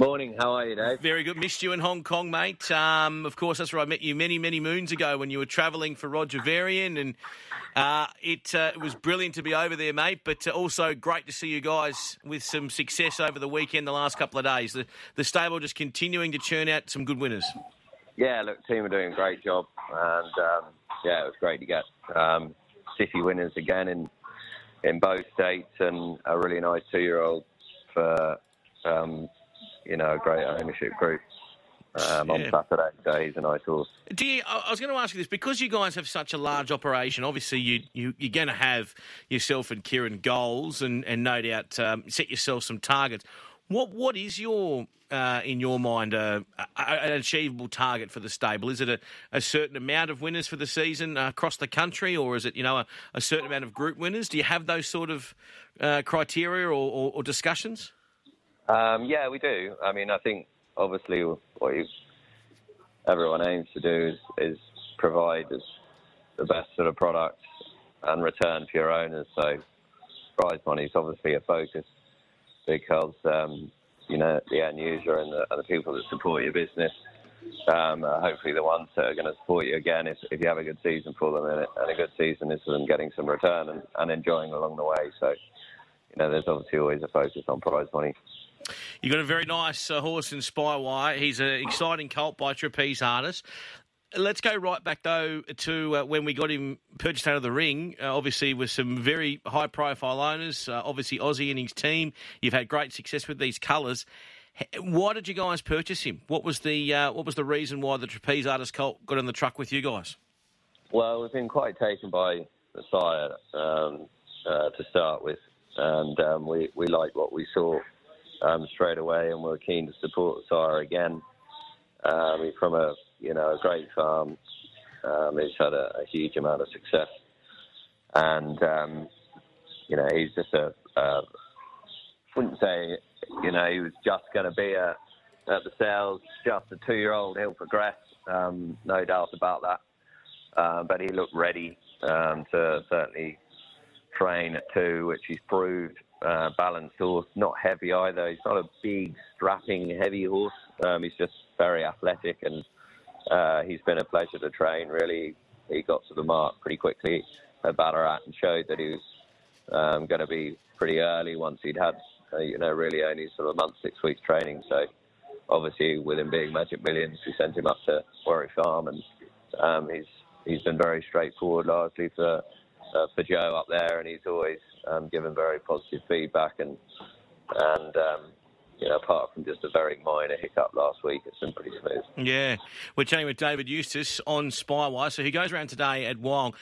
Morning, how are you, Dave? Very good. Missed you in Hong Kong, mate. Um, of course, that's where I met you many, many moons ago when you were travelling for Roger Varian, and uh, it, uh, it was brilliant to be over there, mate. But uh, also great to see you guys with some success over the weekend, the last couple of days. The, the stable just continuing to churn out some good winners. Yeah, look, team are doing a great job, and um, yeah, it was great to get um, city winners again in in both states, and a really nice two-year-old for um, you know, a great ownership group um, on Saturday. So he's a nice horse. Do you, I was going to ask you this because you guys have such a large operation. Obviously, you, you you're going to have yourself and Ciaron goals, and and no doubt um, set yourself some targets. What what is your uh, in your mind uh, an achievable target for the stable? Is it a, a certain amount of winners for the season uh, across the country, or is it you know a, a, certain amount of group winners? Do you have those sort of uh, criteria or, or, or discussions? Um, yeah, we do. I mean, I think obviously what you, everyone aims to do is, is provide the best sort of product and return for your owners. So prize money is obviously a focus because um, you know the end user and the, and the, people that support your business um, hopefully the ones that are going to support you again if, if you have a good season for them and, and a good season is them getting some return and, and enjoying along the way. So you know there's obviously always a focus on prize money. You've got a very nice uh, horse in Spywire. He's an exciting colt by Trapeze Artist. Let's go right back though to uh, when we got him purchased out of the ring. Uh, obviously, with some very high-profile owners. Uh, obviously, Ozzie and his team. You've had great success with these colours. Why did you guys purchase him? What was the uh, what was the reason why the Trapeze Artist colt got in the truck with you guys? Well, we've been quite taken by the sire um, uh, to start with, and um, we we liked what we saw um, straight away, and we're keen to support Sire again. Um, he's from a you know a great farm. Um, he's had a, a, huge amount of success, and um, you know he's just a, a wouldn't say you know he was just going to be a at the sales just a two-year-old. He'll progress, um, no doubt about that. Um, but he looked ready um, to certainly train at two, which he's proved uh, balanced horse, not heavy either. He's not a big, strapping, heavy horse. Um, he's just very athletic, and uh, he's been a pleasure to train. Really, he got to the mark pretty quickly at Ballarat and showed that he was um, going to be pretty early once he'd had, uh, you know, really only sort of a month, six weeks training. So, obviously, with him being Magic Millions, we sent him up to Warwick Farm, and um, he's he's been very straightforward, largely for uh, for Joe up there, and he's always um, given very positive feedback. And and um, you know, apart from just a very minor hiccup last week, it's been pretty smooth. Yeah, we're chatting with David Eustace on Spywire. So he goes around today at Wyong.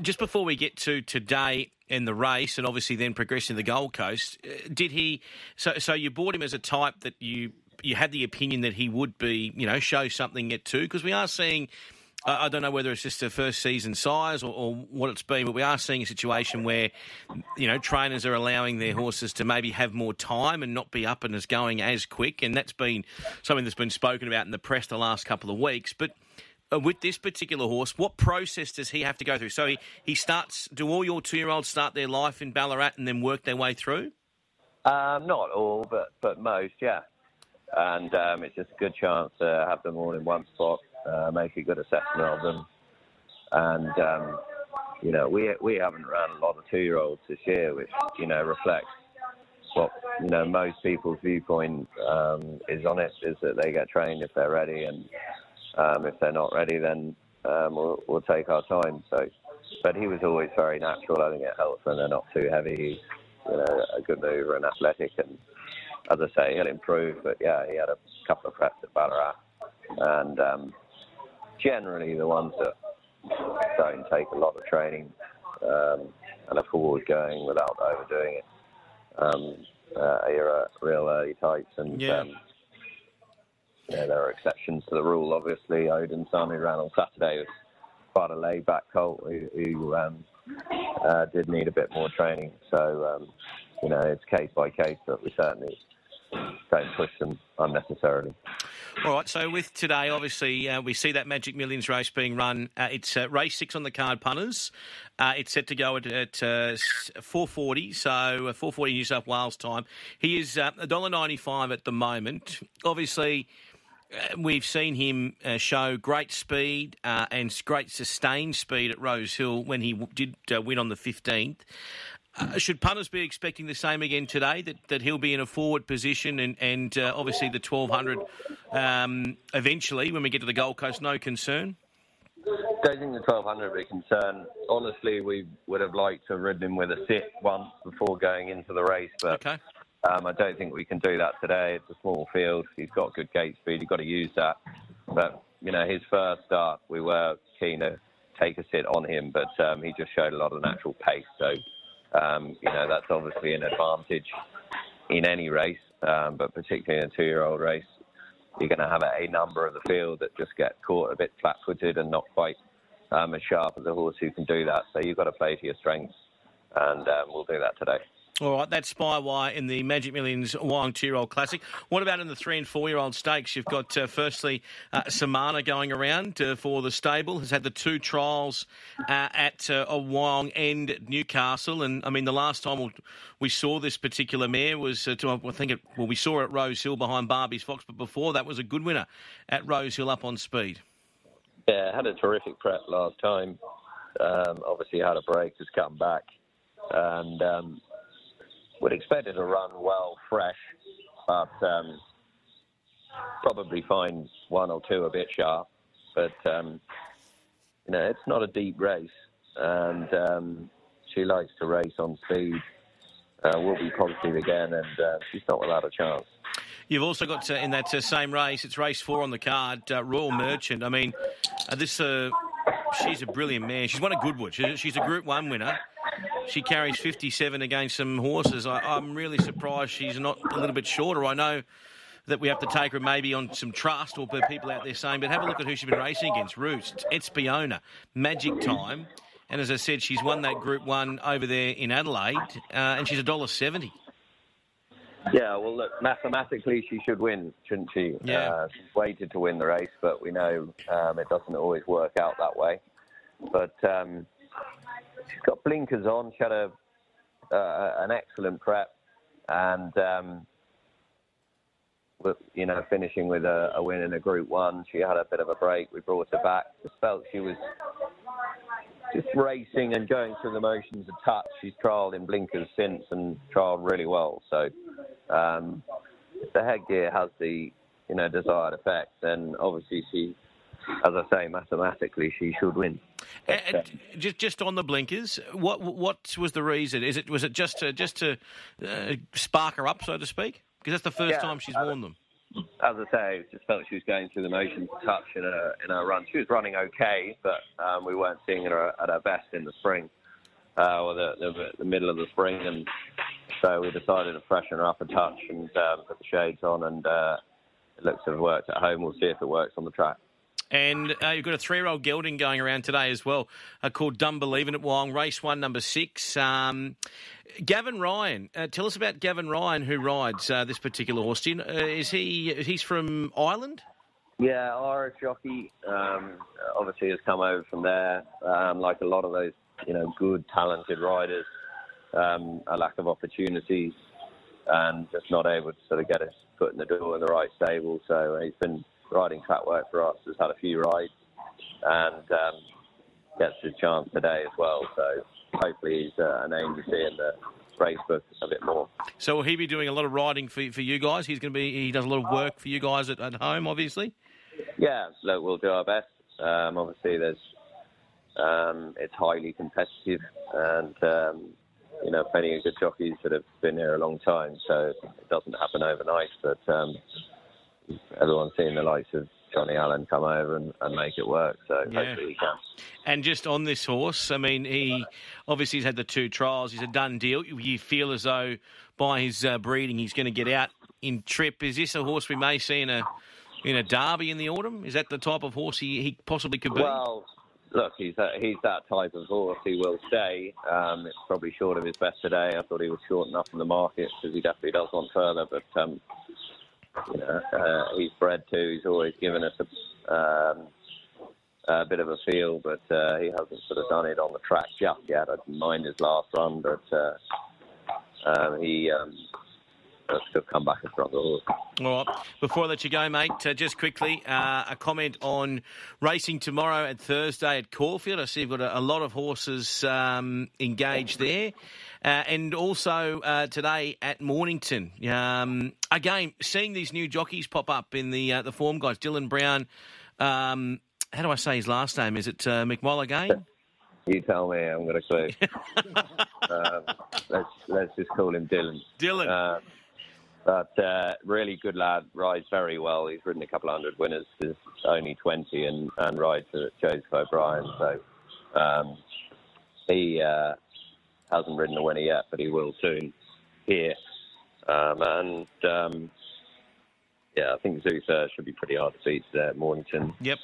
Just before we get to today and the race, and obviously then progressing the Gold Coast, uh, did he? So, so you bought him as a type that you you had the opinion that he would be, you know, show something at two because we are seeing I don't know whether it's just a first season sires or, or, what it's been, but we are seeing a situation where, you know, trainers are allowing their horses to maybe have more time and not be up and as going as quick, and that's been something that's been spoken about in the press the last couple of weeks. But uh, with this particular horse, what process does he have to go through? So he, he starts. Do all your two year olds start their life in Ballarat and then work their way through? Um, not all, but but most, yeah. And um, it's just a good chance to have them all in one spot uh, make a good assessment of them. And um, you know, we we haven't run a lot of two-year-olds this year, which you know reflects what you know most people's viewpoint um, is on it is that they get trained if they're ready, and um, if they're not ready, then um, we'll, we'll take our time. So, but he was always very natural. I think it helps when they're not too heavy. He's you know a good mover and athletic, and as I say, he'll improve. But yeah, he had a couple of preps at Ballarat, and um, generally the ones that don't take a lot of training um, and are forward going without overdoing it. Um, uh, are real early types, and yeah. um, yeah, there are exceptions to the rule. Obviously, Odin Sun, who ran on Saturday, was quite a laid-back colt who, who um, uh, did need a bit more training. So, um, you know, it's case by case, but we certainly don't push them unnecessarily. All right, so with today, obviously, uh, we see that Magic Millions race being run. Uh, it's uh, race six on the card, punters. Uh, it's set to go at, at uh, 4.40, so 4.40 New South Wales time. He is uh, $1.95 at the moment. Obviously, we've seen him show great speed and great sustained speed at Rose Hill when he did win on the 15th. Uh, should punters be expecting the same again today? That, that he'll be in a forward position and, and uh, obviously the 1200 um, eventually when we get to the Gold Coast, no concern? Don't think the 1200 be concern. Honestly, we would have liked to have ridden him with a sit once before going into the race, but okay. um, I don't think we can do that today. It's a small field. He's got good gate speed. You've got to use that. But, you know, his first start, we were keen to take a sit on him, but um, he just showed a lot of natural pace. So um, you know, that's obviously an advantage in any race, um, but particularly in a two-year-old race, you're going to have a, number of the field that just get caught a bit flat-footed and not quite um, as sharp as a horse who can do that. So you've got to play to your strengths, and um, we'll do that today. All right, that's Spywire in the Magic Millions Wyong two-year-old classic. What about in the three and four-year-old stakes? You've got uh, firstly uh, Samana going around uh, for the stable. Has had the two trials uh, at uh, Wyong and Newcastle, and I mean the last time we saw this particular mare was uh, to, I think it, well we saw it at Rose Hill behind Barbie's Fox, but before that was a good winner at Rose Hill up on speed. Yeah, had a terrific prep last time. Um, obviously had a break, has come back, and. Um, would expect it to run well, fresh, but um, probably find one or two a bit sharp. But um, you know, it's not a deep race, and um, she likes to race on speed. Uh, will be positive again, and uh, she's not without a chance. You've also got uh, in that uh, same race, it's race four on the card, uh, Royal Merchant. I mean, uh, this she's a brilliant man. She's won a Goodwood. She's a Group One winner she carries 57 against some horses. I, am really surprised she's not a little bit shorter. I know that we have to take her maybe on some trust or people out there saying, but have a look at who she's been racing against. Roost, Espiona, Magic Time. And as I said, she's won that Group 1 over there in Adelaide, uh, and she's $1.70. Yeah, well, look, mathematically she should win, shouldn't she? Yeah. Uh, she's waited to win the race, but we know um, it doesn't always work out that way. But um, she's got blinkers on. She had a uh, an excellent prep, and um, you know, finishing with a, a, win in a Group One. She had a bit of a break. We brought her back. Just felt she was just racing and going through the motions a touch. She's trialled in blinkers since and trialled really well. So um, if the headgear has the you know desired effect, then obviously she, as I say, mathematically she should win. And, uh, just just on the blinkers, what what was the reason? Is it was it just to just to uh, spark her up, so to speak? Because that's the first yeah, time she's worn them. As I say, just felt like she was going through the motions touch in her in her run. She was running okay, but um, we weren't seeing her at her best in the spring uh, or the, the, the middle of the spring, and so we decided to freshen her up a touch and um, put the shades on, and uh, it looks to have worked at home. We'll see if it works on the track. And uh, you've got a three-year-old gelding going around today as well, uh, called Dumb Believing at Wyong, race one, number six. Um, Gavin Ryan, uh, tell us about Gavin Ryan, who rides uh, this particular horse. You, uh, is he? He's from Ireland. Yeah, Irish jockey. Um, obviously, has come over from there. Um, like a lot of those, you know, good, talented riders, um, a lack of opportunities, and just not able to sort of get his foot in the door in the right stable. So he's been riding track work for us. Has had a few rides and um, gets his chance today as well. So hopefully he's uh, a name to see in the race book a bit more. So will he be doing a lot of riding for for you guys? He's going to be he does a lot of work for you guys at, at home, obviously. Yeah, look, we'll do our best. Um, obviously, there's um, it's highly competitive, and um, you know, plenty of good jockeys that have been here a long time. So it doesn't happen overnight, but um, everyone's seen the likes of Johnny Allen come over and, and make it work. So yeah. hopefully he can. And just on this horse, I mean, he obviously he's had the two trials. He's a done deal. You feel as though by his uh, breeding, he's going to get out in trip. Is this a horse we may see in a in a derby in the autumn? Is that the type of horse he, he possibly could be? Well, look, he's that, he's that type of horse. He will stay. Um, it's probably short of his best today. I thought he was short enough in the market because he definitely does want further. But um, you know, uh, he's bred to. He's always given us a, um, a bit of a feel, but uh, he hasn't sort of done it on the track just yet. I didn't mind his last run, but uh, um, he come back a stronger horse. All right. Before I let you go, mate, uh, just quickly uh, a comment on racing tomorrow and Thursday at Caulfield. I see you've got a, a lot of horses um, engaged there. Uh, and also uh, today at Mornington. Um, again, seeing these new jockeys pop up in the uh, the form guys. Dylan Browne. Um, how do I say his last name? Is it uh, McMulligan? You tell me. I'm going to clue. um, let's let's just call him Dylan. Dylan. Uh, but uh, really good lad, rides very well. He's ridden a couple of hundred winners. He's only 20 and, and rides at Joseph O'Brien. So um, he uh, hasn't ridden a winner yet, but he will soon here. Um, and um, yeah, I think Zuther should be pretty hard to beat today at Mornington. Yep.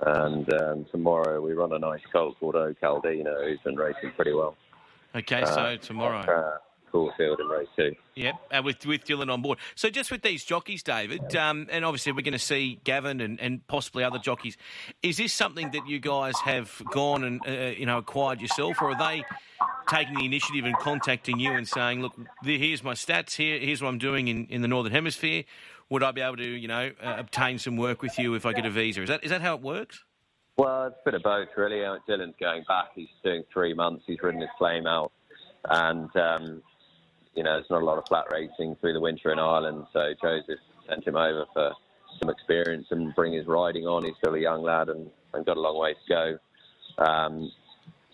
And um, tomorrow we run a nice colt called O Caldino, who's been racing pretty well. Okay, so uh, tomorrow. Uh, Caulfield in race two. Yep, uh, with with Dylan on board. So just with these jockeys, David, um, and obviously we're going to see Gavin and, and possibly other jockeys. Is this something that you guys have gone and uh, you know acquired yourself, or are they taking the initiative and contacting you and saying, "Look, here's my stats. Here, here's what I'm doing in, in the northern hemisphere. Would I be able to, you know, uh, obtain some work with you if I get a visa? Is that is that how it works?" Well, it's a bit of both, really. Uh, Dylan's going back. He's doing three months. He's ridden his claim out, and um, you know, there's not a lot of flat racing through the winter in Ireland. So Joseph sent him over for some experience and bring his riding on. He's still a young lad and, and got a long way to go. Um,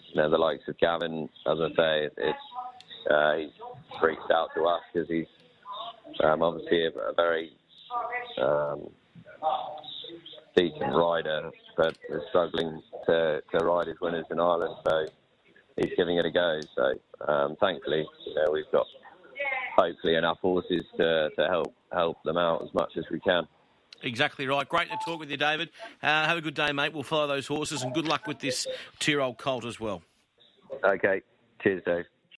you know, the likes of Gavin, as I say, it's uh, he's reached out to us because he's um, obviously a, a very um, decent rider, but is struggling to, to ride his winners in Ireland. So he's giving it a go. So um, thankfully, you know, we've got hopefully enough horses to, to help help them out as much as we can. Exactly right. Great to talk with you, David. Uh, have a good day, mate. We'll follow those horses and good luck with this two-year-old colt as well. Okay. Cheers, Dave.